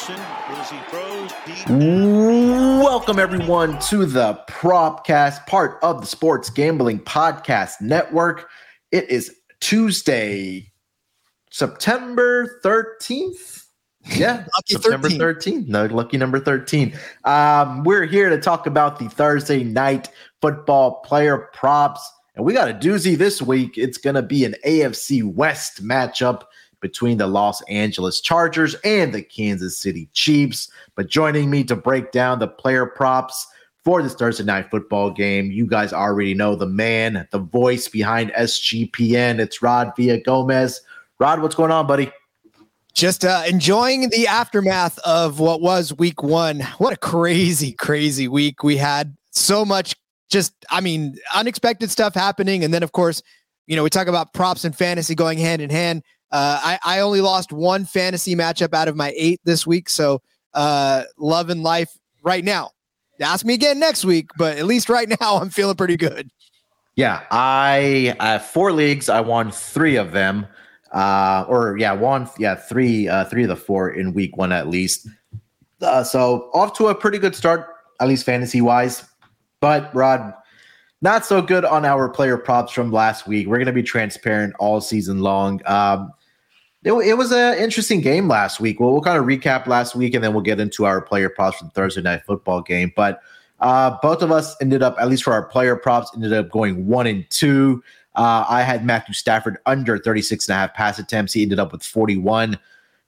Wilson, as he throws deep. Welcome everyone to the Propcast, part of the Sports Gambling Podcast Network. It is Tuesday, September 13th. Yeah, Lucky September 13. 13th. No, lucky number 13. Um, we're here to talk about the Thursday night football player props. And we got a doozy this week. It's going to be an AFC West matchup between the Los Angeles Chargers and the Kansas City Chiefs. But joining me to break down the player props for this Thursday night football game, you guys already know the man, the voice behind SGPN. It's Rod Villagomez. Rod, what's going on, buddy? Just uh, enjoying the aftermath of what was week one. What a crazy, crazy week we had. So much just, I mean, unexpected stuff happening. And then, of course, you know, we talk about props and fantasy going hand in hand. Uh, I, I only lost one fantasy matchup out of my eight this week. So, uh, love and life right now. Ask me again next week, but at least right now, I'm feeling pretty good. Yeah, I, have four leagues. I won three of them. Uh, or yeah, one, yeah, three, uh, three of the four in week one at least. Uh, so off to a pretty good start, at least fantasy wise. But Rod, not so good on our player props from last week. We're going to be transparent all season long. Um, it, it was an interesting game last week. Well, we'll kind of recap last week and then we'll get into our player props for the Thursday night football game. But uh, both of us ended up, at least for our player props, ended up going one and two. Uh, I had Matthew Stafford under 36 and a half pass attempts. He ended up with 41.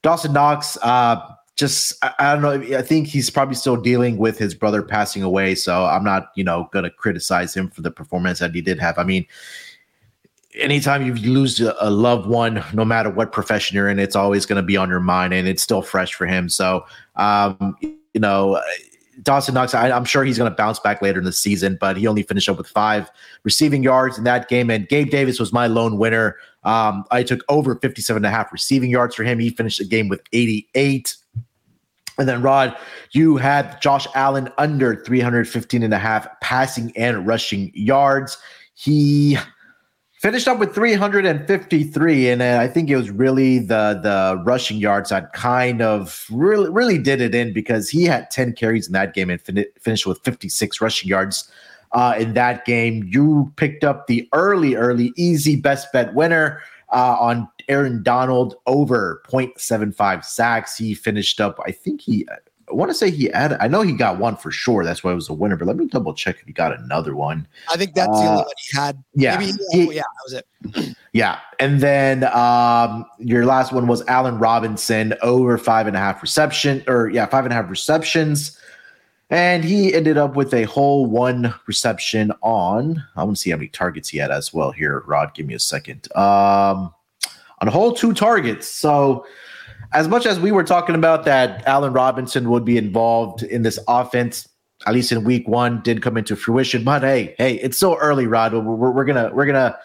Dawson Knox, uh, just, I, I don't know. I think he's probably still dealing with his brother passing away. So I'm not, you know, going to criticize him for the performance that he did have. I mean, anytime you lose a, loved one, no matter what profession you're in, it's always going to be on your mind and it's still fresh for him. So, um, you know, Dawson Knox, I, am sure he's going to bounce back later in the season, but he only finished up with five receiving yards in that game. And Gabe Davis was my lone winner. Um, I took over 57 and a half receiving yards for him. He finished the game with 88. And then Rod, you had Josh Allen under 315 and a half passing and rushing yards. He finished up with 353 and uh, i think it was really the the rushing yards that kind of really really did it in because he had 10 carries in that game and fin- finished with 56 rushing yards uh, in that game. You picked up the early early easy best bet winner uh, on aaron donald over 0.75 sacks. He finished up i think he I want to say he had. I know he got one for sure. That's why it was a winner. But let me double check if he got another one. I think that's the Uh, only one he had. yeah, Maybe, he- oh, yeah, that was it. Yeah. And then um, your last one was Allen Robinson over five and a half reception, or yeah, five and a half receptions. And he ended up with a whole one reception on. I want to see how many targets he had as well here. Rod, give me a second. Um, on a whole two targets. So as much as we were talking about that Allen Robinson would be involved in this offense, at least in week one, did come into fruition. But hey, hey, it's so early, Rod. We're, we're, gonna we're gonna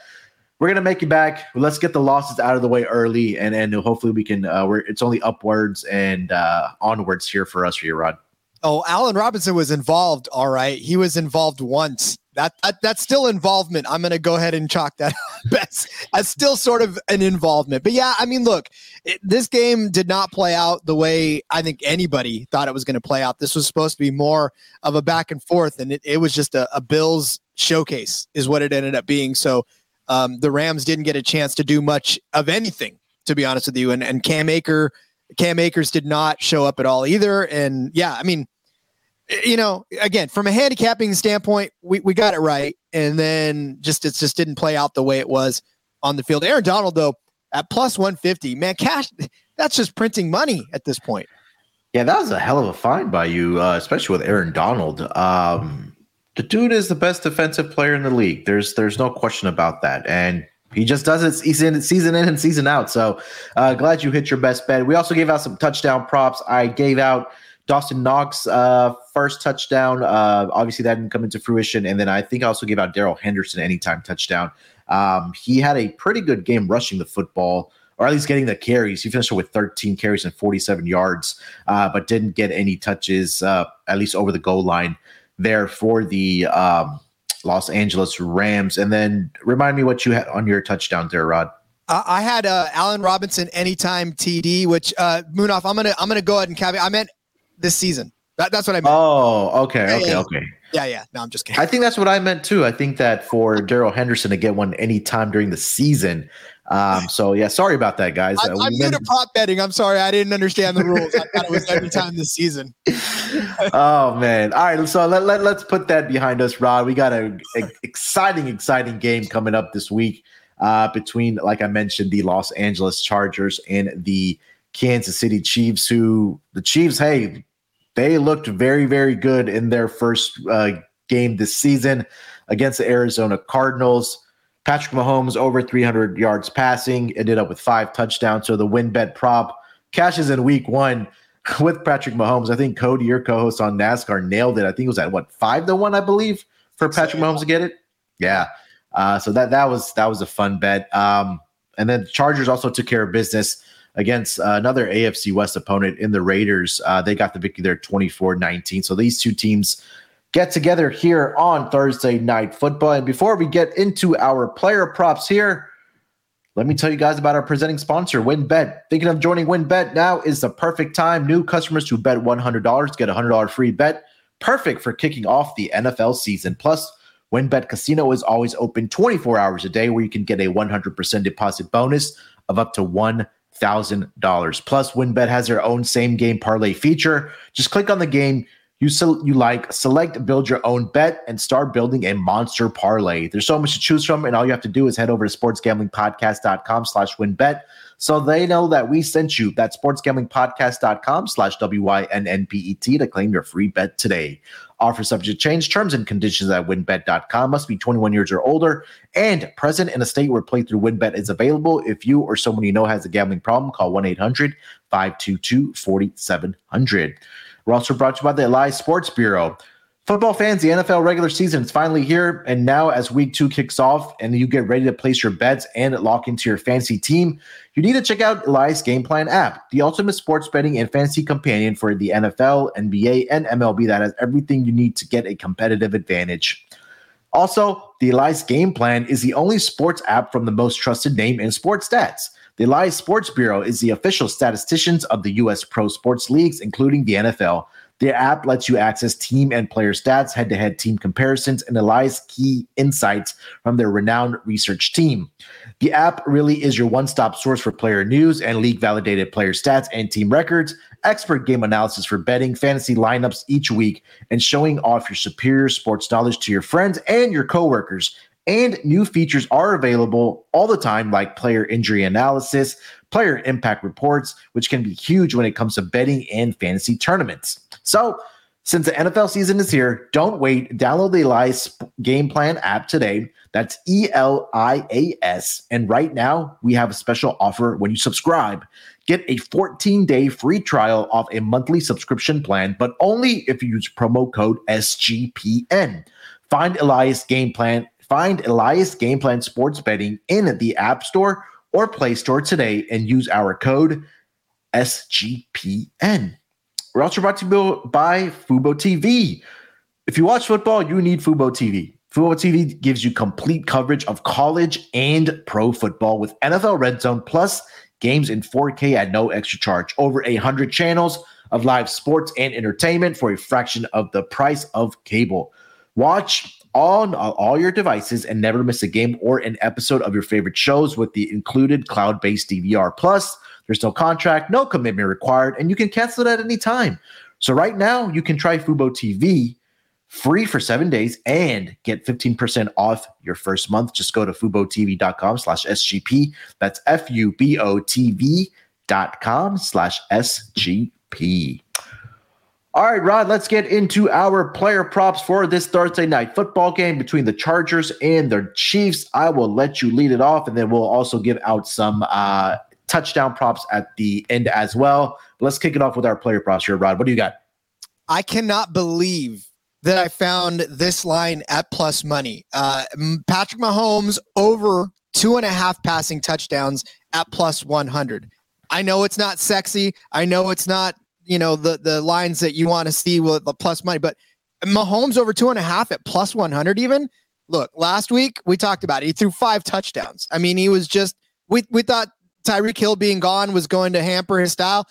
we're gonna make you back. Let's get the losses out of the way early, and and hopefully we can. Uh, we're it's only upwards and uh, onwards here for us, here, Rod. Oh, Allen Robinson was involved. All right, he was involved once. That, that that's still involvement. I'm going to go ahead and chalk that as, as still sort of an involvement. But yeah, I mean, look, it, this game did not play out the way I think anybody thought it was going to play out. This was supposed to be more of a back and forth, and it, it was just a, a Bills showcase, is what it ended up being. So um, the Rams didn't get a chance to do much of anything, to be honest with you. And and Cam Aker, Cam Akers did not show up at all either. And yeah, I mean, you know, again, from a handicapping standpoint, we, we got it right. And then just it just didn't play out the way it was on the field. Aaron Donald, though, at plus 150, man, cash that's just printing money at this point. Yeah, that was a hell of a find by you, uh, especially with Aaron Donald. Um, the dude is the best defensive player in the league. There's there's no question about that, and he just does it season season in and season out. So uh, glad you hit your best bet. We also gave out some touchdown props. I gave out Dawson Knox uh, first touchdown. Uh, obviously, that didn't come into fruition. And then I think I also gave out Darrell Henderson anytime touchdown. Um, he had a pretty good game rushing the football, or at least getting the carries. He finished with 13 carries and 47 yards, uh, but didn't get any touches, uh, at least over the goal line there for the um, Los Angeles Rams. And then remind me what you had on your touchdown there, Rod. I had uh, Allen Robinson anytime TD, which uh, Munaf, I'm gonna I'm gonna go ahead and caveat. I meant this season. That, that's what I meant. Oh, okay, okay, yeah. okay. Yeah, yeah. No, I'm just kidding. I think that's what I meant too. I think that for Darrell Henderson to get one anytime during the season. Um, so yeah, sorry about that, guys. I, Uh, I'm we new to prop betting. I'm sorry, I didn't understand the rules. I thought it was every time this season. oh man! All right, so let, let let's put that behind us, Rod. We got a, a exciting, exciting game coming up this week uh, between, like I mentioned, the Los Angeles Chargers and the Kansas City Chiefs. Who the Chiefs? Hey, they looked very, very good in their first uh, game this season against the Arizona Cardinals. Patrick Mahomes over 300 yards passing, ended up with five touchdowns. So the WynnBET prop cashes in week one with Patrick Mahomes. I think Cody, your co-host on NASCAR, nailed it. I think it was at what five to one, I believe, for Patrick Mahomes to get it. Yeah. Uh, so that that was that was a fun bet. Um, and then the Chargers also took care of business against uh, another AFC West opponent in the Raiders. Uh, they got the victory there 24-19. So these two teams get together here on Thursday night football. And before we get into our player props here, let me tell you guys about our presenting sponsor, WynnBET. Thinking of joining WynnBET now is the perfect time. New customers who bet $100 get a $100 free bet. Perfect for kicking off the NFL season. Plus, WynnBET Casino is always open 24 hours a day where you can get a 100% deposit bonus of up to $1,000. Plus, WynnBET has their own same game parlay feature. Just click on the game you sel- you like, select build your own bet, and start building a monster parlay. There's so much to choose from, and all you have to do is head over to sportsgamblingpodcast.com slash wynnbet so they know that we sent you. That's sportsgamblingpodcast.com slash W-Y-N-N-P-E-T to claim your free bet today. Offer subject to change terms and conditions at wynnbet.com. Must be 21 years or older and present in a state where playthrough wynnbet is available. If you or someone you know has a gambling problem, call 1-800-522-4700. We're also brought to you by the Elias Sports Bureau. Football fans, the NFL regular season is finally here. And now, as week two kicks off and you get ready to place your bets and lock into your fantasy team, you need to check out Elias Game Plan app, the ultimate sports betting and fantasy companion for the NFL, NBA, and MLB that has everything you need to get a competitive advantage. Also, the Elias Game Plan is the only sports app from the most trusted name in sports stats. The Elias Sports Bureau is the official statisticians of the U.S. pro sports leagues, including the NFL. The app lets you access team and player stats, head to head team comparisons, and Elias key insights from their renowned research team. The app really is your one stop source for player news and league validated player stats and team records, expert game analysis for betting, fantasy lineups each week, and showing off your superior sports knowledge to your friends and your coworkers. And new features are available all the time, like player injury analysis, player impact reports, which can be huge when it comes to betting and fantasy tournaments. So, since the NFL season is here, don't wait. Download the Elias Game Plan app today. That's E L I A S. And right now, we have a special offer when you subscribe. Get a 14 day free trial off a monthly subscription plan, but only if you use promo code SGPN. Find Elias Game Plan. Find Elias Game Plan Sports Betting in the App Store or Play Store today and use our code SGPN. We're also brought to you by Fubo TV. If you watch football, you need Fubo TV. Fubo TV gives you complete coverage of college and pro football with NFL Red Zone plus games in 4K at no extra charge. Over 100 channels of live sports and entertainment for a fraction of the price of cable. Watch on uh, all your devices and never miss a game or an episode of your favorite shows with the included cloud-based DVR. Plus, there's no contract, no commitment required, and you can cancel it at any time. So right now, you can try Fubo TV free for seven days and get 15% off your first month. Just go to FuboTV.com slash SGP. That's F-U-B-O-T-V dot com slash SGP. All right, Rod, let's get into our player props for this Thursday night football game between the Chargers and the Chiefs. I will let you lead it off, and then we'll also give out some uh, touchdown props at the end as well. Let's kick it off with our player props here, Rod. What do you got? I cannot believe that I found this line at plus money. Uh, Patrick Mahomes over two and a half passing touchdowns at plus 100. I know it's not sexy. I know it's not, you know, the, the lines that you want to see with the plus money, but Mahomes over two and a half at plus 100 even. Look, last week we talked about it. He threw five touchdowns. I mean, he was just, we, we thought Tyreek Hill being gone was going to hamper his style.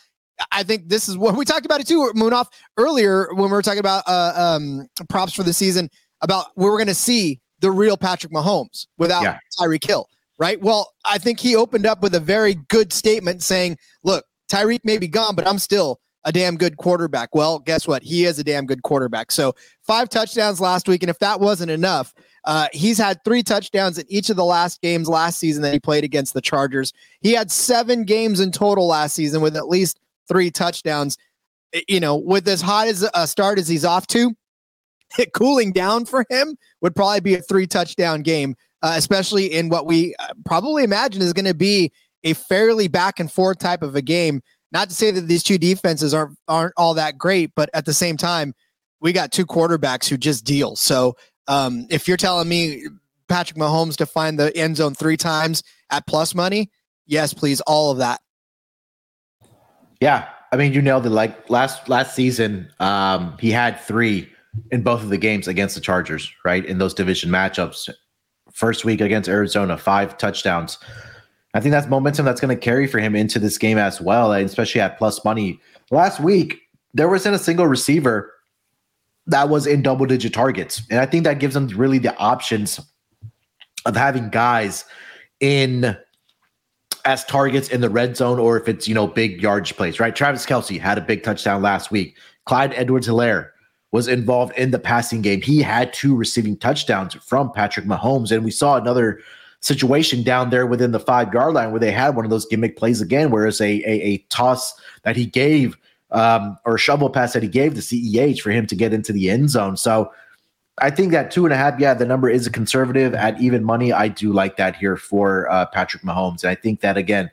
I think this is what we talked about it too, Munaf, earlier when we were talking about uh, um, props for the season about we were going to see the real Patrick Mahomes without yeah. Tyreek Hill, right? Well, I think he opened up with a very good statement saying, look, Tyreek may be gone, but I'm still a damn good quarterback. Well, guess what? He is a damn good quarterback. So five touchdowns last week. And if that wasn't enough, uh, he's had three touchdowns in each of the last games last season that he played against the Chargers. He had seven games in total last season with at least three touchdowns. You know, with as hot as a start as he's off to, cooling down for him would probably be a three touchdown game, uh, especially in what we uh, probably imagine is going to be a fairly back and forth type of a game. Not to say that these two defenses aren't aren't all that great, but at the same time, we got two quarterbacks who just deal. So um, if you're telling me Patrick Mahomes to find the end zone three times at plus money, yes, please, all of that. Yeah, I mean, you nailed it. Like last last season, um, he had three in both of the games against the Chargers, right? In those division matchups. First week against Arizona, five touchdowns. I think that's momentum that's going to carry for him into this game as well, especially at plus money. Last week, there wasn't a single receiver that was in double digit targets. And I think that gives them really the options of having guys in as targets in the red zone or if it's, you know, big yardage plays, right? Travis Kelce had a big touchdown last week. Clyde Edwards Helaire was involved in the passing game. He had two receiving touchdowns from Patrick Mahomes. And we saw another situation down there within the five yard line where they had one of those gimmick plays again, where it's a, a, a toss that he gave um, or a shovel pass that he gave the CEH for him to get into the end zone. So I think that two and a half, yeah, the number is a conservative at even money. I do like that here for uh, Patrick Mahomes. And I think that, again,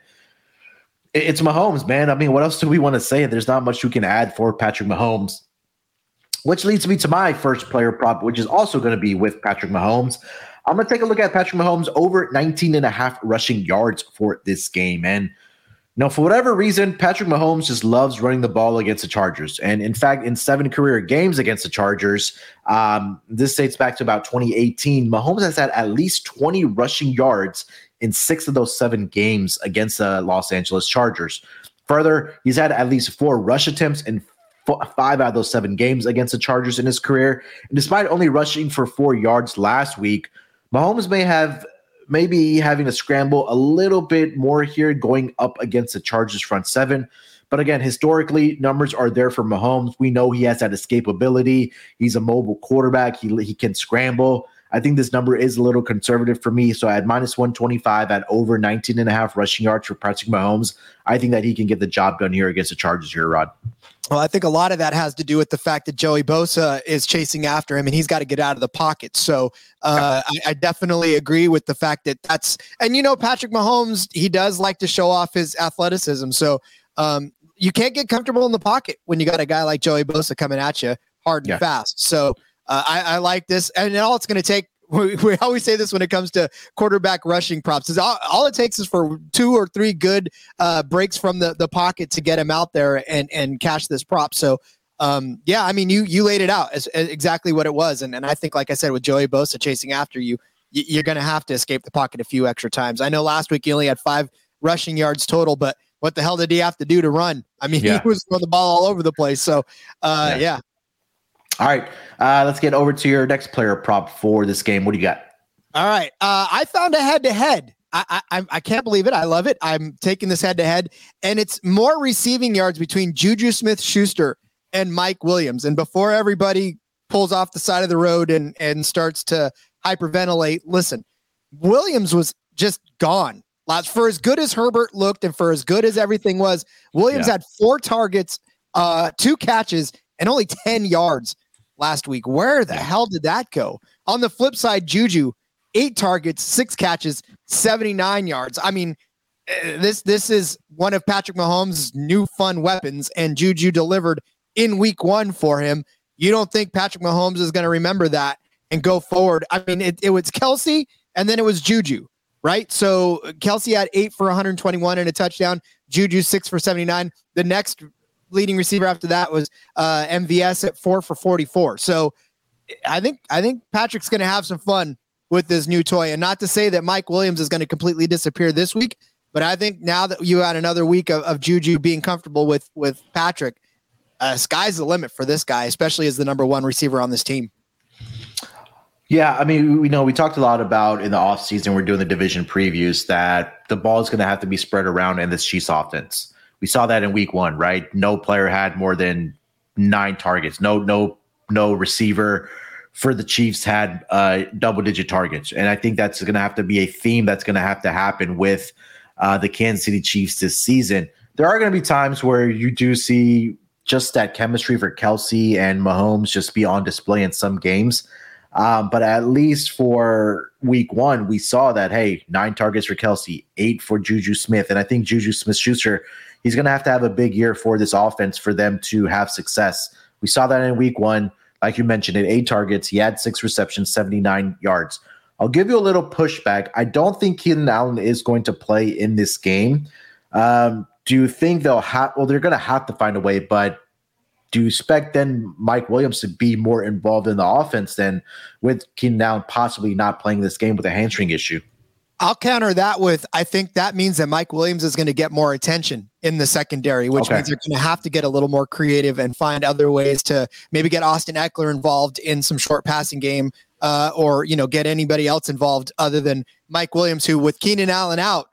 it's Mahomes, man. I mean, what else do we want to say? There's not much we can add for Patrick Mahomes, which leads me to my first player prop, which is also going to be with Patrick Mahomes. I'm going to take a look at Patrick Mahomes over 19 and a half rushing yards for this game. And now, for whatever reason, Patrick Mahomes just loves running the ball against the Chargers. And in fact, in seven career games against the Chargers, um, this dates back to about 2018, Mahomes has had at least 20 rushing yards in six of those seven games against the Los Angeles Chargers. Further, he's had at least four rush attempts in five out of those seven games against the Chargers in his career. And despite only rushing for four yards last week, Mahomes may have maybe having to scramble a little bit more here going up against the Chargers front seven. But again, historically, numbers are there for Mahomes. We know he has that escapability. He's a mobile quarterback. He, he can scramble. I think this number is a little conservative for me. So at minus 125 at over 19 and a half rushing yards for Patrick Mahomes, I think that he can get the job done here against the Chargers here, Rod. Well, I think a lot of that has to do with the fact that Joey Bosa is chasing after him and he's got to get out of the pocket. So uh, I, I, definitely agree with the fact that that's, and you know, Patrick Mahomes, he does like to show off his athleticism. So um, you can't get comfortable in the pocket when you got a guy like Joey Bosa coming at you hard and yeah. fast. So uh, I, I like this. And all it's going to take we, we always say this when it comes to quarterback rushing props is all, all it takes is for two or three good uh, breaks from the, the pocket to get him out there and and cash this prop. So um, yeah, I mean you you laid it out as, as, exactly what it was, and and I think like I said with Joey Bosa chasing after you, y- you're going to have to escape the pocket a few extra times. I know last week he only had five rushing yards total, but what the hell did he have to do to run? I mean, yeah. he was throwing the ball all over the place. So uh, yeah. yeah, all right, uh, let's get over to your next player prop for this game. What do you got? All right, uh, I found a head to head. I, I I can't believe it. I love it. I'm taking this head to head, and it's more receiving yards between Juju Smith Schuster and Mike Williams. And before everybody pulls off the side of the road and and starts to hyperventilate, listen, Williams was just gone. For as good as Herbert looked and for as good as everything was, Williams yeah. had four targets, uh, two catches, and only 10 yards last week. Where the hell did that go? On the flip side, Juju, eight targets, six catches, 79 yards. I mean, eh, this this is one of Patrick Mahomes' new fun weapons, and Juju delivered in week one for him. You don't think Patrick Mahomes is going to remember that and go forward? I mean, it, it was Kelce and then it was Juju, right? So Kelce had eight for 121 and a touchdown, Juju six for 79. The next leading receiver after that was uh, MVS at four for 44. So I think I think Patrick's going to have some fun with this new toy. And not to say that Mike Williams is going to completely disappear this week, but I think now that you had another week of, of Juju being comfortable with with Patrick, uh, sky's the limit for this guy, especially as the number one receiver on this team. Yeah, I mean, we know we talked a lot about in the offseason, we're doing the division previews that the ball is going to have to be spread around in this Chiefs offense. We saw that in week one, right? No player had more than nine targets. No, no, no receiver for the Chiefs had uh, double digit targets. And I think that's going to have to be a theme that's going to have to happen with uh, the Kansas City Chiefs this season. There are going to be times where you do see just that chemistry for Kelce and Mahomes just be on display in some games. Um, but at least for week one, we saw that, hey, nine targets for Kelce, eight for Juju Smith. And I think Juju Smith Schuster, he's going to have to have a big year for this offense for them to have success. We saw that in week one like you mentioned, at eight targets, he had six receptions, 79 yards. I'll give you a little pushback. I don't think Keenan Allen is going to play in this game. Um, do you think they'll have, well, they're going to have to find a way, but do you expect then Mike Williams to be more involved in the offense than with Keenan Allen possibly not playing this game with a hamstring issue? I'll counter that with I think that means that Mike Williams is going to get more attention in the secondary, which okay. means they're going to have to get a little more creative and find other ways to maybe get Austin Ekeler involved in some short passing game, uh, or you know get anybody else involved other than Mike Williams, who with Keenan Allen out,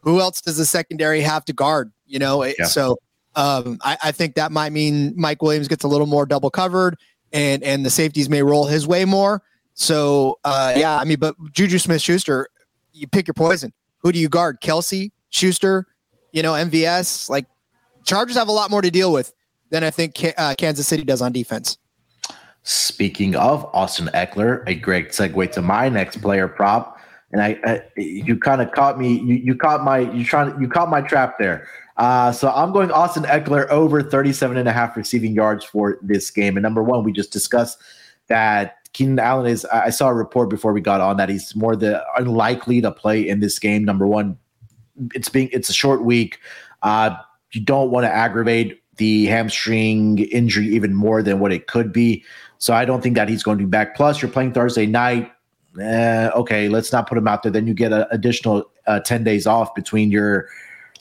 who else does the secondary have to guard? You know, yeah. so um, I, I think that might mean Mike Williams gets a little more double covered, and and the safeties may roll his way more. So uh, yeah, I mean, but Juju Smith Schuster you pick your poison. Who do you guard? Kelce, Schuster, you know, MVS. Like Chargers have a lot more to deal with than I think uh, Kansas City does on defense. Speaking of Austin Ekeler, a great segue to my next player prop. And I, I you kind of caught me. You, you caught my you trying you caught my trap there. Uh, so I'm going Austin Ekeler over 37 and a half receiving yards for this game. And number one, we just discussed that Keenan Allen is. I saw a report before we got on that he's more the unlikely to play in this game. Number one, it's being it's a short week. Uh, you don't want to aggravate the hamstring injury even more than what it could be. So I don't think that he's going to be back. Plus, you're playing Thursday night. Eh, okay, let's not put him out there. Then you get an additional uh, 10 days off between your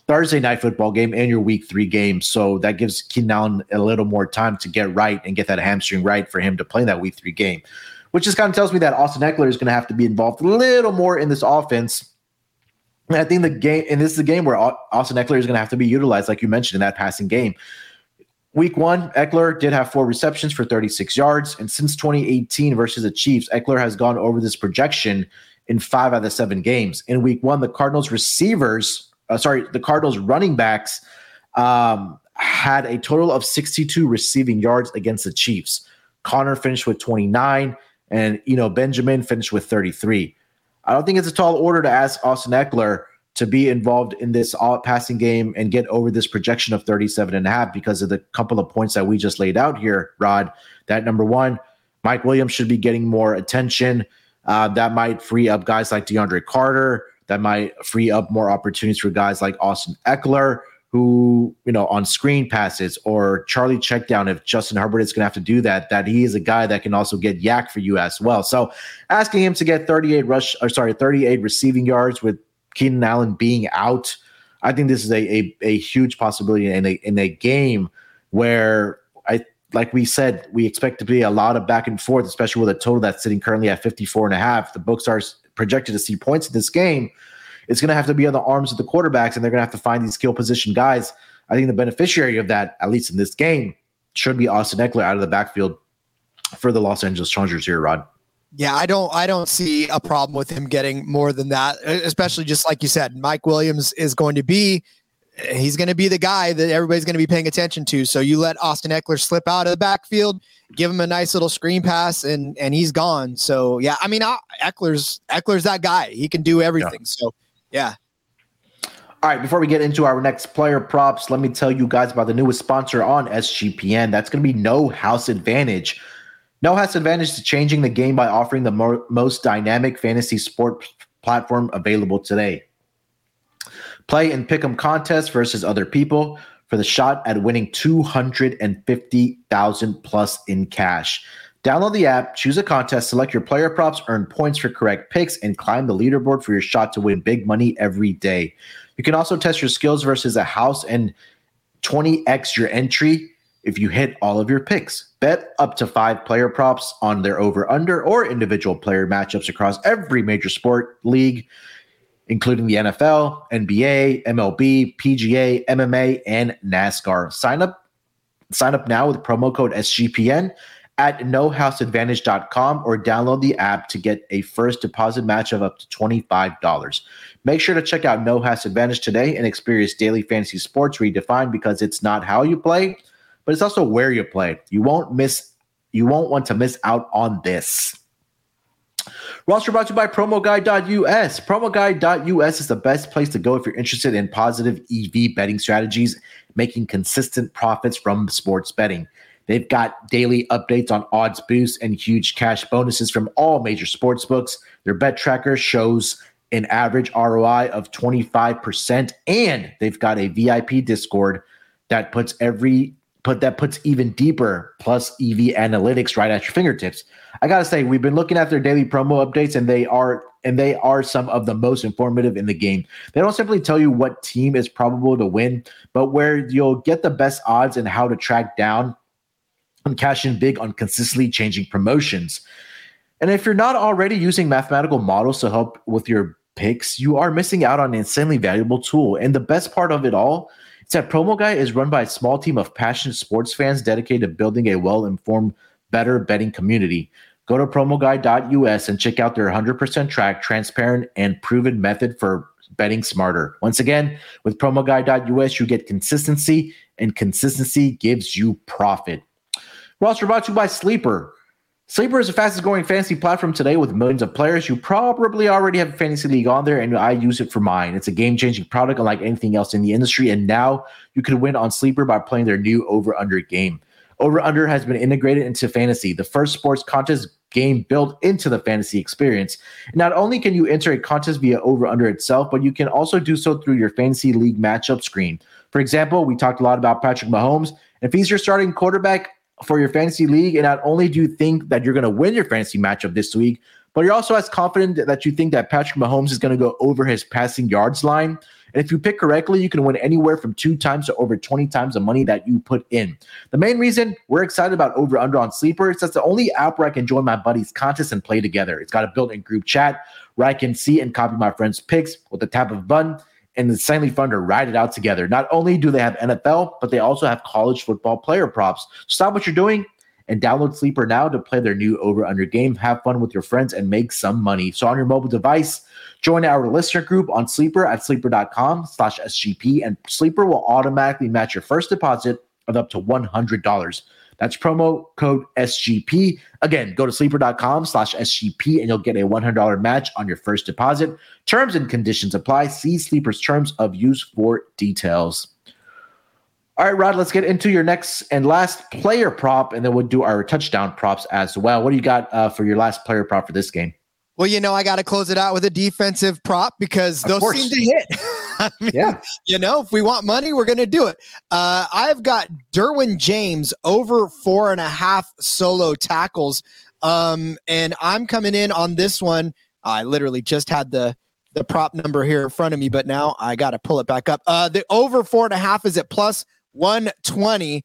Thursday night football game and your week three game. So that gives Keenan a little more time to get right and get that hamstring right for him to play that week three game, which just kind of tells me that Austin Ekeler is going to have to be involved a little more in this offense. And I think the game, and this is a game where Austin Ekeler is going to have to be utilized, like you mentioned, in that passing game. Week one, Ekeler did have four receptions for 36 yards. And since 2018 versus the Chiefs, Ekeler has gone over this projection in five out of the seven games. In week one, the Cardinals receivers uh, sorry, the Cardinals running backs um, had a total of 62 receiving yards against the Chiefs. Conner finished with 29, and you know Benjamin finished with 33. I don't think it's a tall order to ask Austin Ekeler to be involved in this passing game and get over this projection of 37 and a half because of the couple of points that we just laid out here, Rod. That number one, Mike Williams should be getting more attention. Uh, that might free up guys like DeAndre Carter, that might free up more opportunities for guys like Austin Ekeler, who, you know, on screen passes or Charlie checkdown, if Justin Herbert is going to have to do that, that he is a guy that can also get YAC for you as well. So asking him to get 38 rush, or sorry, 38 receiving yards with Keenan Allen being out, I think this is a, a, a huge possibility in a, in a game where I, like we said, we expect to be a lot of back and forth, especially with a total that's sitting currently at 54 and a half. The books are projected to see points in this game, it's going to have to be on the arms of the quarterbacks, and they're going to have to find these skill position guys. I think the beneficiary of that, at least in this game, should be Austin Ekeler out of the backfield for the Los Angeles Chargers here, Rod. Yeah, I don't I don't see a problem with him getting more than that, especially just like you said, Mike Williams is going to be he's going to be the guy that everybody's going to be paying attention to. So you let Austin Ekeler slip out of the backfield, give him a nice little screen pass, and and he's gone. So yeah, I mean Eckler's Ekeler's that guy. He can do everything. Yeah. So yeah. All right, before we get into our next player props, let me tell you guys about the newest sponsor on SGPN. That's going to be No House Advantage. No House Advantage is changing the game by offering the mo- most dynamic fantasy sport platform available today. Play and pick 'em contests versus other people for the shot at winning 250,000 plus in cash. Download the app, choose a contest, select your player props, earn points for correct picks, and climb the leaderboard for your shot to win big money every day. You can also test your skills versus a house and 20x your entry if you hit all of your picks. Bet up to five player props on their over under or individual player matchups across every major sport league, including the NFL, NBA, MLB, PGA, MMA, and NASCAR. Sign up sign up now with promo code SGPN at nohouseadvantage.com or download the app to get a first deposit match of up to $25. Make sure to check out No House Advantage today and experience daily fantasy sports redefined because it's not how you play, but it's also where you play. You won't miss you won't want to miss out on this. Roster brought to you by PromoGuy.us. PromoGuy.us is the best place to go if you're interested in positive EV betting strategies, making consistent profits from sports betting. They've got daily updates on odds boosts and huge cash bonuses from all major sports books. Their bet tracker shows an average ROI of 25%, and they've got a VIP Discord that puts every put that puts even deeper plus EV analytics right at your fingertips. I gotta say, we've been looking at their daily promo updates, and they are and they are some of the most informative in the game. They don't simply tell you what team is probable to win, but where you'll get the best odds and how to track down and cash in big on consistently changing promotions. And if you're not already using mathematical models to help with your picks, you are missing out on an insanely valuable tool. And the best part of it all that Promo Guy is run by a small team of passionate sports fans dedicated to building a well informed, better betting community. Go to promoguy.us and check out their 100% track, transparent, and proven method for betting smarter. Once again, with promoguy.us, you get consistency, and consistency gives you profit. We're also brought to you by Sleeper. Sleeper is the fastest growing fantasy platform today with millions of players. You probably already have a fantasy league on there, and I use it for mine. It's a game changing product unlike anything else in the industry. And now you can win on Sleeper by playing their new over under game. Over Under has been integrated into fantasy, the first sports contest game built into the fantasy experience. Not only can you enter a contest via Over Under itself, but you can also do so through your fantasy league matchup screen. For example, we talked a lot about Patrick Mahomes. If he's your starting quarterback, for your fantasy league. And not only do you think that you're going to win your fantasy matchup this week, but you're also as confident that you think that Patrick Mahomes is going to go over his passing yards line. And if you pick correctly, you can win anywhere from two times to over 20 times the money that you put in. The main reason we're excited about Over Under on Sleeper is that's the only app where I can join my buddies' contests and play together. It's got a built in group chat where I can see and copy my friends' picks with the tap of a button and insanely fun to ride it out together. Not only do they have NFL, but they also have college football player props. Stop what you're doing and download Sleeper now to play their new over under game. Have fun with your friends and make some money. So on your mobile device, join our listener group on Sleeper at sleeper.com slash SGP and Sleeper will automatically match your first deposit of up to $100. That's promo code SGP. Again, go to sleeper.com slash SGP and you'll get a $100 match on your first deposit. Terms and conditions apply. See Sleeper's terms of use for details. All right, Rod, let's get into your next and last player prop, and then we'll do our touchdown props as well. What do you got uh, for your last player prop for this game? Well, you know, I got to close it out with a defensive prop because those seem to hit. I mean, yeah. You know, if we want money, we're going to do it. Uh, I've got Derwin James over four and a half solo tackles. Um, and I'm coming in on this one. I literally just had the the prop number here in front of me, but now I got to pull it back up. Uh, the over four and a half is at plus 120.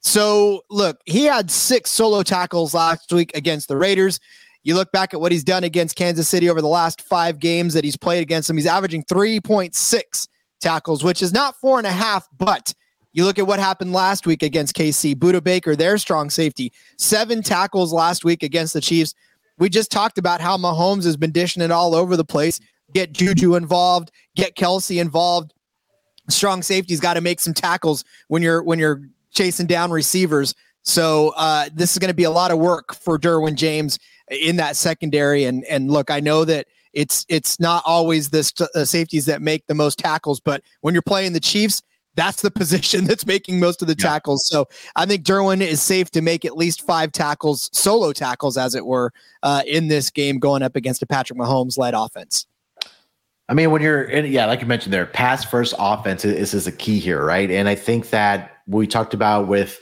So look, he had six solo tackles last week against the Raiders. You look back at what he's done against Kansas City over the last five games that he's played against them. He's averaging 3.6 tackles, which is not four and a half, but you look at what happened last week against KC. Budda Baker, their strong safety, seven tackles last week against the Chiefs. We just talked about how Mahomes has been dishing it all over the place. Get Juju involved, get Kelce involved. Strong safety's got to make some tackles when you're when you're chasing down receivers. So uh, this is going to be a lot of work for Derwin James in that secondary. And and look, I know that it's it's not always the uh, safeties that make the most tackles, but when you're playing the Chiefs, that's the position that's making most of the yeah. tackles. So I think Derwin is safe to make at least five tackles, solo tackles, as it were, uh, in this game going up against a Patrick Mahomes led offense. I mean, when you're in, yeah, like you mentioned there, pass first offense is, is a key here, right? And I think that we talked about with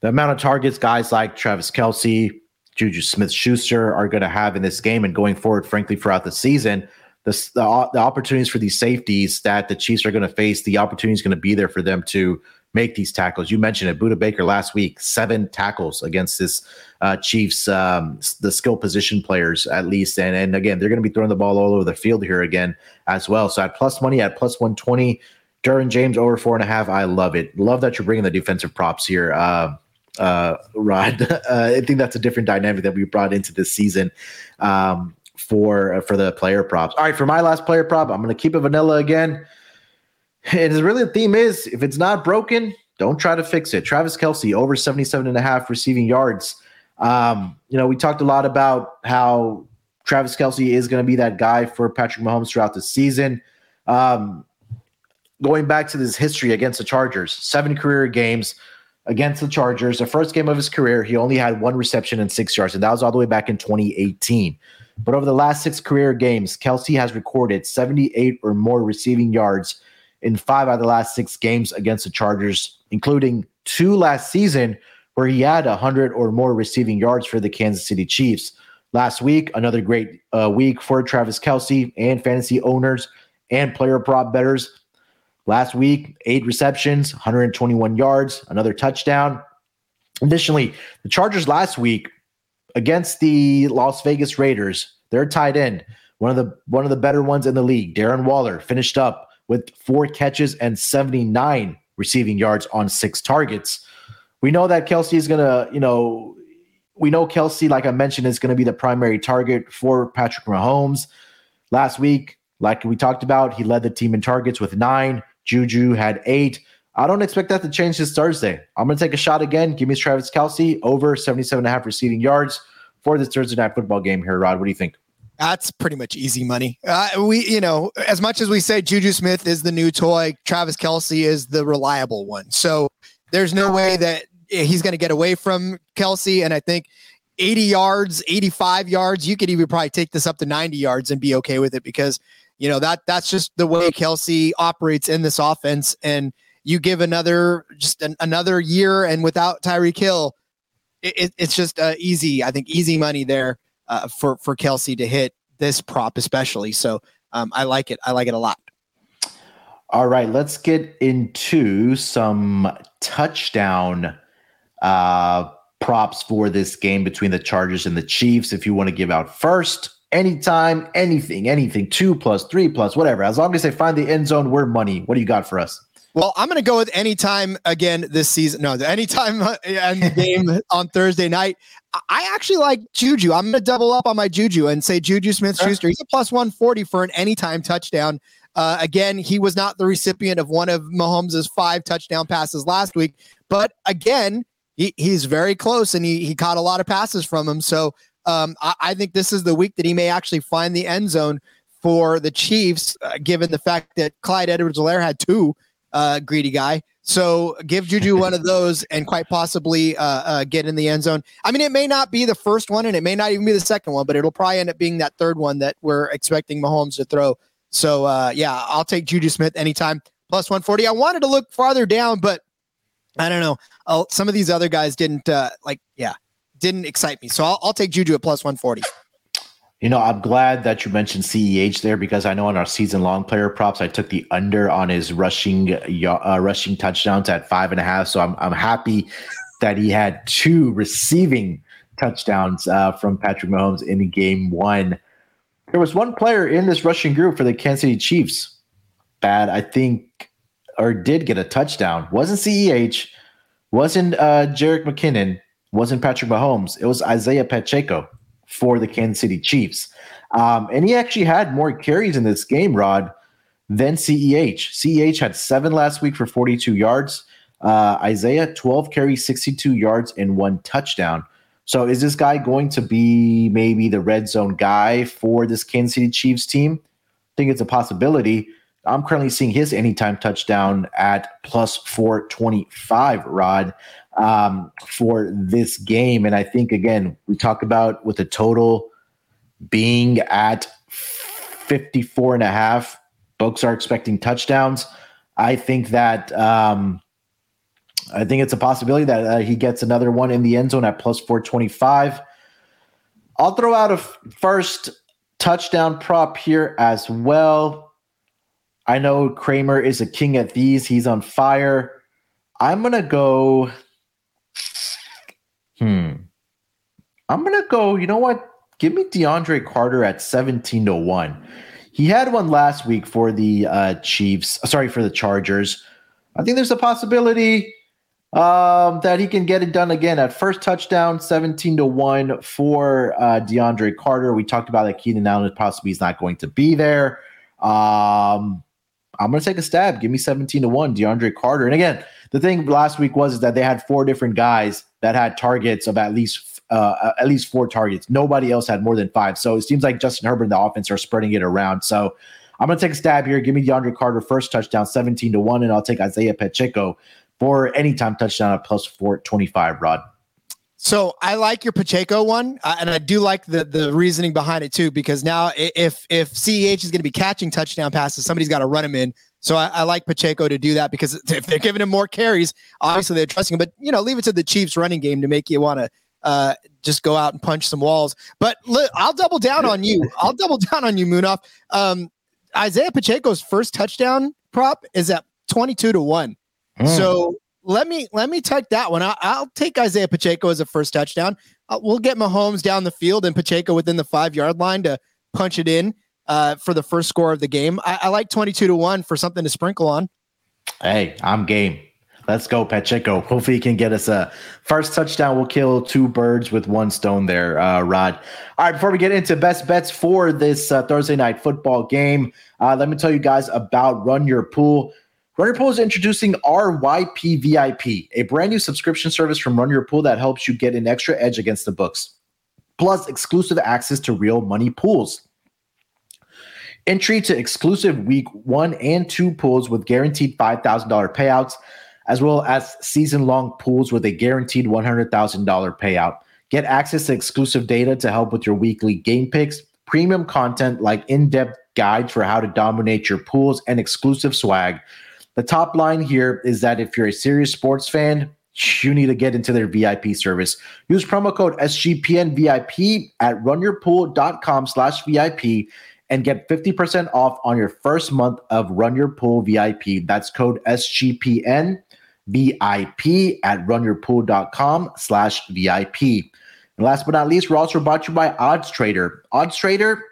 the amount of targets guys like Travis Kelce, Juju Smith Schuster are going to have in this game and going forward, frankly, throughout the season the, the, the opportunities for these safeties that the Chiefs are going to face, the opportunity is going to be there for them to make these tackles. You mentioned it, Budda Baker last week, seven tackles against this uh, Chiefs, um, the skill position players at least. And, and again, they're going to be throwing the ball all over the field here again as well. So at plus money, at plus 120, Derwin James over four and a half. I love it. Love that you're bringing the defensive props here. Uh, uh, Rod, uh, I think that's a different dynamic that we brought into this season. Um, for uh, for the player props. All right, for my last player prop, I'm going to keep it vanilla again. And really the theme is if it's not broken, don't try to fix it. Travis Kelce over 77 and a half receiving yards. Um, you know, we talked a lot about how Travis Kelce is going to be that guy for Patrick Mahomes throughout the season. Um, going back to this history against the Chargers, seven career games against the Chargers. The first game of his career, he only had one reception and six yards, and that was all the way back in 2018. But over the last six career games, Kelce has recorded 78 or more receiving yards in five out of the last six games against the Chargers, including two last season where he had 100 or more receiving yards for the Kansas City Chiefs. Last week, another great uh, week for Travis Kelce and fantasy owners and player prop betters. Last week, eight receptions, 121 yards, another touchdown. Additionally, the Chargers last week against the Las Vegas Raiders, their tight end, one of the one of the better ones in the league, Darren Waller, finished up with four catches and 79 receiving yards on six targets. We know that Kelce is gonna, you know, we know Kelce, like I mentioned, is going to be the primary target for Patrick Mahomes. Last week, like we talked about, he led the team in targets with nine. Juju had eight. I don't expect that to change this Thursday. I'm going to take a shot again. Give me Travis Kelce over 77 and a half receiving yards for this Thursday night football game here, Rod. What do you think? That's pretty much easy money. Uh, we, you know, as much as we say Juju Smith is the new toy, Travis Kelce is the reliable one. So there's no way that he's going to get away from Kelsey. And I think 80 yards, 85 yards, you could even probably take this up to 90 yards and be okay with it because, you know, that that's just the way Kelce operates in this offense. And you give another just an, another year and without Tyreek Hill, it, it's just uh, easy. I think easy money there uh, for for Kelce to hit this prop especially. So um, I like it. I like it a lot. All right, let's get into some touchdown uh, props for this game between the Chargers and the Chiefs. If you want to give out first, anytime, anything, anything, two plus, three plus, whatever. As long as they find the end zone, we're money. What do you got for us? Well, I'm going to go with anytime again this season. No, anytime in the game on Thursday night. I actually like Juju. I'm going to double up on my Juju and say Juju Smith Schuster. He's a plus 140 for an anytime touchdown. Uh, again, he was not the recipient of one of Mahomes' five touchdown passes last week, but again, he, he's very close and he, he caught a lot of passes from him. So um, I, I, think this is the week that he may actually find the end zone for the Chiefs, uh, given the fact that Clyde Edwards-Helaire had two uh, greedy guy. So give Juju one of those and quite possibly uh, uh, get in the end zone. I mean, it may not be the first one and it may not even be the second one, but it'll probably end up being that third one that we're expecting Mahomes to throw. So uh, yeah, I'll take Juju Smith anytime plus 140. I wanted to look farther down, but I don't know. I'll, some of these other guys didn't uh, like, yeah, didn't excite me. So I'll, I'll take Juju at plus 140. You know, I'm glad that you mentioned CEH there because I know on our season long player props, I took the under on his rushing uh, rushing touchdowns at five and a half. So I'm I'm happy that he had two receiving touchdowns uh, from Patrick Mahomes in game one. There was one player in this rushing group for the Kansas City Chiefs. Bad, I think, or did get a touchdown. Wasn't CEH, wasn't uh, Jerick McKinnon, wasn't Patrick Mahomes. It was Isaiah Pacheco for the Kansas City Chiefs. Um, and he actually had more carries in this game, Rod, than CEH. CEH had seven last week for 42 yards. Uh, Isaiah, 12 carries, 62 yards, and one touchdown. So is this guy going to be maybe the red zone guy for this Kansas City Chiefs team? I think it's a possibility. I'm currently seeing his anytime touchdown at plus 425, Rod, um, for this game. And I think, again, we talk about with the total being at 54 and a half, folks are expecting touchdowns. I think that um, I think it's a possibility that uh, he gets another one in the end zone at plus 425. I'll throw out a f- first touchdown prop here as well. I know Kramer is a king at these. He's on fire. I'm going to go. Hmm. I'm to go. You know what? Give me DeAndre Carter at 17 to 1. He had one last week for the uh, Chiefs. Sorry, for the Chargers. I think there's a possibility um, that he can get it done again at first touchdown, 17 to 1 for uh, DeAndre Carter. We talked about that Keenan Allen possibly is not going to be there. Um, I'm going to take a stab. Give me 17 to 1, DeAndre Carter. And again, the thing last week was is that they had four different guys that had targets of at least uh, at least four targets. Nobody else had more than five. So it seems like Justin Herbert and the offense are spreading it around. So I'm going to take a stab here. Give me DeAndre Carter first touchdown, 17 to 1, and I'll take Isaiah Pacheco for anytime touchdown at plus 425, Rod. So I like your Pacheco one, uh, and I do like the the reasoning behind it too. Because now, if if CEH is going to be catching touchdown passes, somebody's got to run him in. So I, I, like Pacheco to do that because if they're giving him more carries, obviously they're trusting him. But you know, leave it to the Chiefs running game to make you want to uh, just go out and punch some walls. But li- I'll double down on you. I'll double down on you, Munaf. Um, Isaiah Pacheco's first touchdown prop is at twenty two to one. Mm. So let me let me take that one. I, will take Isaiah Pacheco as a first touchdown. Uh, we'll get Mahomes down the field and Pacheco within the five yard line to punch it in uh, for the first score of the game. I, I like twenty two to one for something to sprinkle on. Hey, I'm game. Let's go, Pacheco. Hopefully, he can get us a first touchdown. We'll kill two birds with one stone there, uh, Rod. All right, before we get into best bets for this uh, Thursday night football game, uh, let me tell you guys about Run Your Pool. Run Your Pool is introducing RYP VIP, a brand new subscription service from Run Your Pool that helps you get an extra edge against the books, plus exclusive access to real money pools. Entry to exclusive week one and two pools with guaranteed $5,000 payouts, as well as season long pools with a guaranteed $100,000 payout. Get access to exclusive data to help with your weekly game picks, premium content like in depth guides for how to dominate your pools, and exclusive swag the top line here is that if you're a serious sports fan, you need to get into their VIP service. Use promo code SGPNVIP at runyourpool.com slash VIP and get 50% off on your first month of Run Your Pool VIP. That's code SGPN VIP at runyourpool.com slash VIP. And last but not least, we're also brought to you by Odds Trader. Odds Trader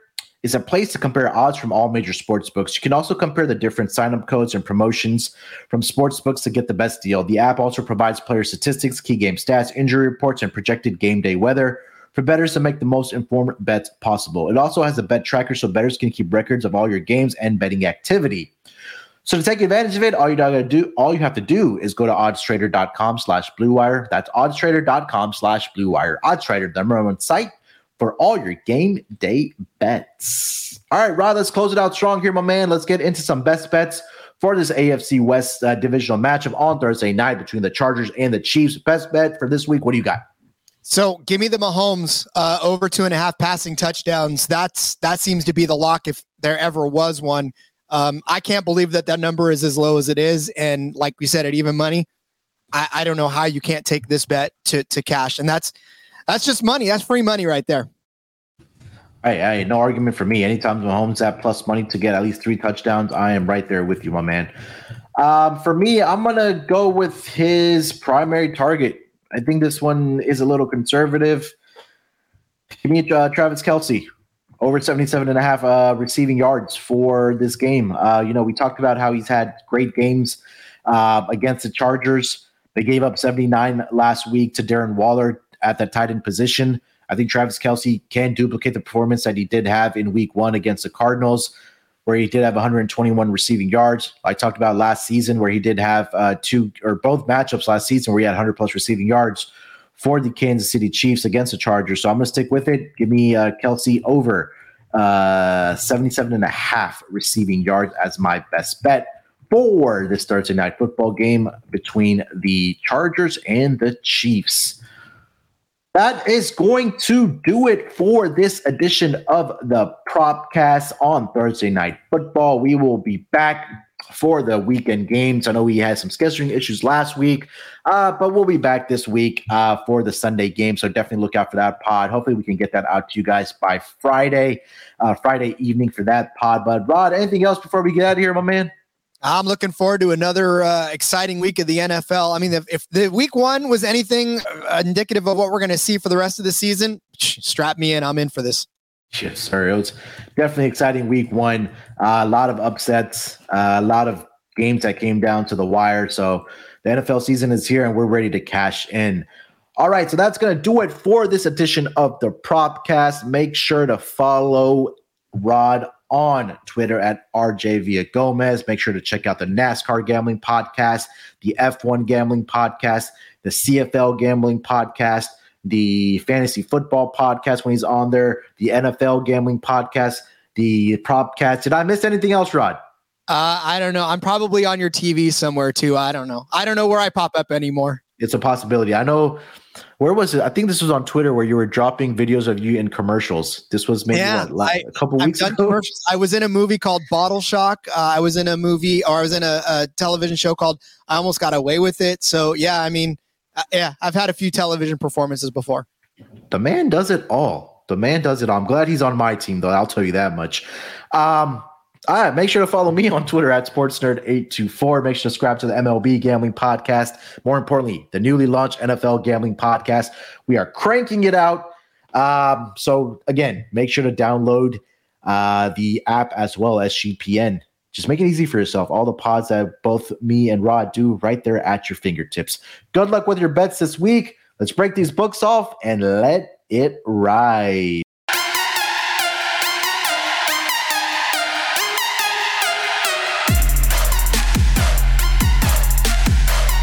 is a place to compare odds from all major sports books. You can also compare the different sign-up codes and promotions from sports books to get the best deal. The app also provides player statistics, key game stats, injury reports, and projected game day weather for bettors to make the most informed bets possible. It also has a bet tracker so bettors can keep records of all your games and betting activity. So to take advantage of it, all you gotta do, all you have to do is go to oddstrader.com slash blue wire. That's oddstrader.com slash blue wire. Oddstrader, the number one site for all your game day bets. All right, Rod, let's close it out strong here, my man. Let's get into some best bets for this AFC West uh, divisional matchup on Thursday night between the Chargers and the Chiefs. Best bet for this week. What do you got? So give me the Mahomes uh, over two and a half passing touchdowns. That's that seems to be the lock if there ever was one. Um, I can't believe that that number is as low as it is, and like we said, at even money, I, I don't know how you can't take this bet to to cash, and that's that's just money. That's free money right there. Hey, hey, no argument for me. Anytime Mahomes at plus money to get at least three touchdowns, I am right there with you, my man. Um, for me, I'm gonna go with his primary target. I think this one is a little conservative. Give me uh, Travis Kelce over 77 and a half uh, receiving yards for this game. Uh, you know, we talked about how he's had great games uh, against the Chargers. They gave up 79 last week to Darren Waller at that tight end position. I think Travis Kelce can duplicate the performance that he did have in week one against the Cardinals, where he did have 121 receiving yards. I talked about last season where he did have uh, two or both matchups last season where he had 100 plus receiving yards for the Kansas City Chiefs against the Chargers. So I'm going to stick with it. Give me uh, Kelce over uh, 77 and a half receiving yards as my best bet for this Thursday night football game between the Chargers and the Chiefs. That is going to do it for this edition of the Propcast on Thursday Night Football. We will be back for the weekend games. I know we had some scheduling issues last week, uh, but we'll be back this week uh, for the Sunday game. So definitely look out for that pod. Hopefully, we can get that out to you guys by Friday, uh, Friday evening for that pod. But Rod, anything else before we get out of here, my man? I'm looking forward to another uh, exciting week of the NFL. I mean, if, if the week one was anything uh, indicative of what we're going to see for the rest of the season, strap me in. I'm in for this. Yes, sir. It was definitely exciting week one. Uh, a lot of upsets, uh, a lot of games that came down to the wire. So the NFL season is here and we're ready to cash in. All right, so that's going to do it for this edition of the Propcast. Make sure to follow Rod on Twitter at RJ Villagomez. Make sure to check out the NASCAR Gambling Podcast, the F1 Gambling Podcast, the CFL Gambling Podcast, the Fantasy Football Podcast when he's on there, the NFL Gambling Podcast, the Propcast. Did I miss anything else, Rod? Uh, I don't know. I'm probably on your TV somewhere too. I don't know. I don't know where I pop up anymore. It's a possibility. I know where was it? I think this was on Twitter where you were dropping videos of you in commercials. This was maybe yeah, what, like, I, a couple weeks ago. I was in a movie called Bottle Shock. Uh, I was in a movie, or I was in a, a, television show called I Almost Got Away with It. So yeah, I mean, uh, yeah, I've had a few television performances before. The man does it all. The man does it all. I'm glad he's on my team, though. I'll tell you that much. Um, all right, make sure to follow me on Twitter at SportsNerd824. Make sure to subscribe to the MLB Gambling Podcast. More importantly, the newly launched NFL Gambling Podcast. We are cranking it out. Um, so again, make sure to download uh, the app as well as GPN. Just make it easy for yourself. All the pods that both me and Rod do right there at your fingertips. Good luck with your bets this week. Let's break these books off and let it ride.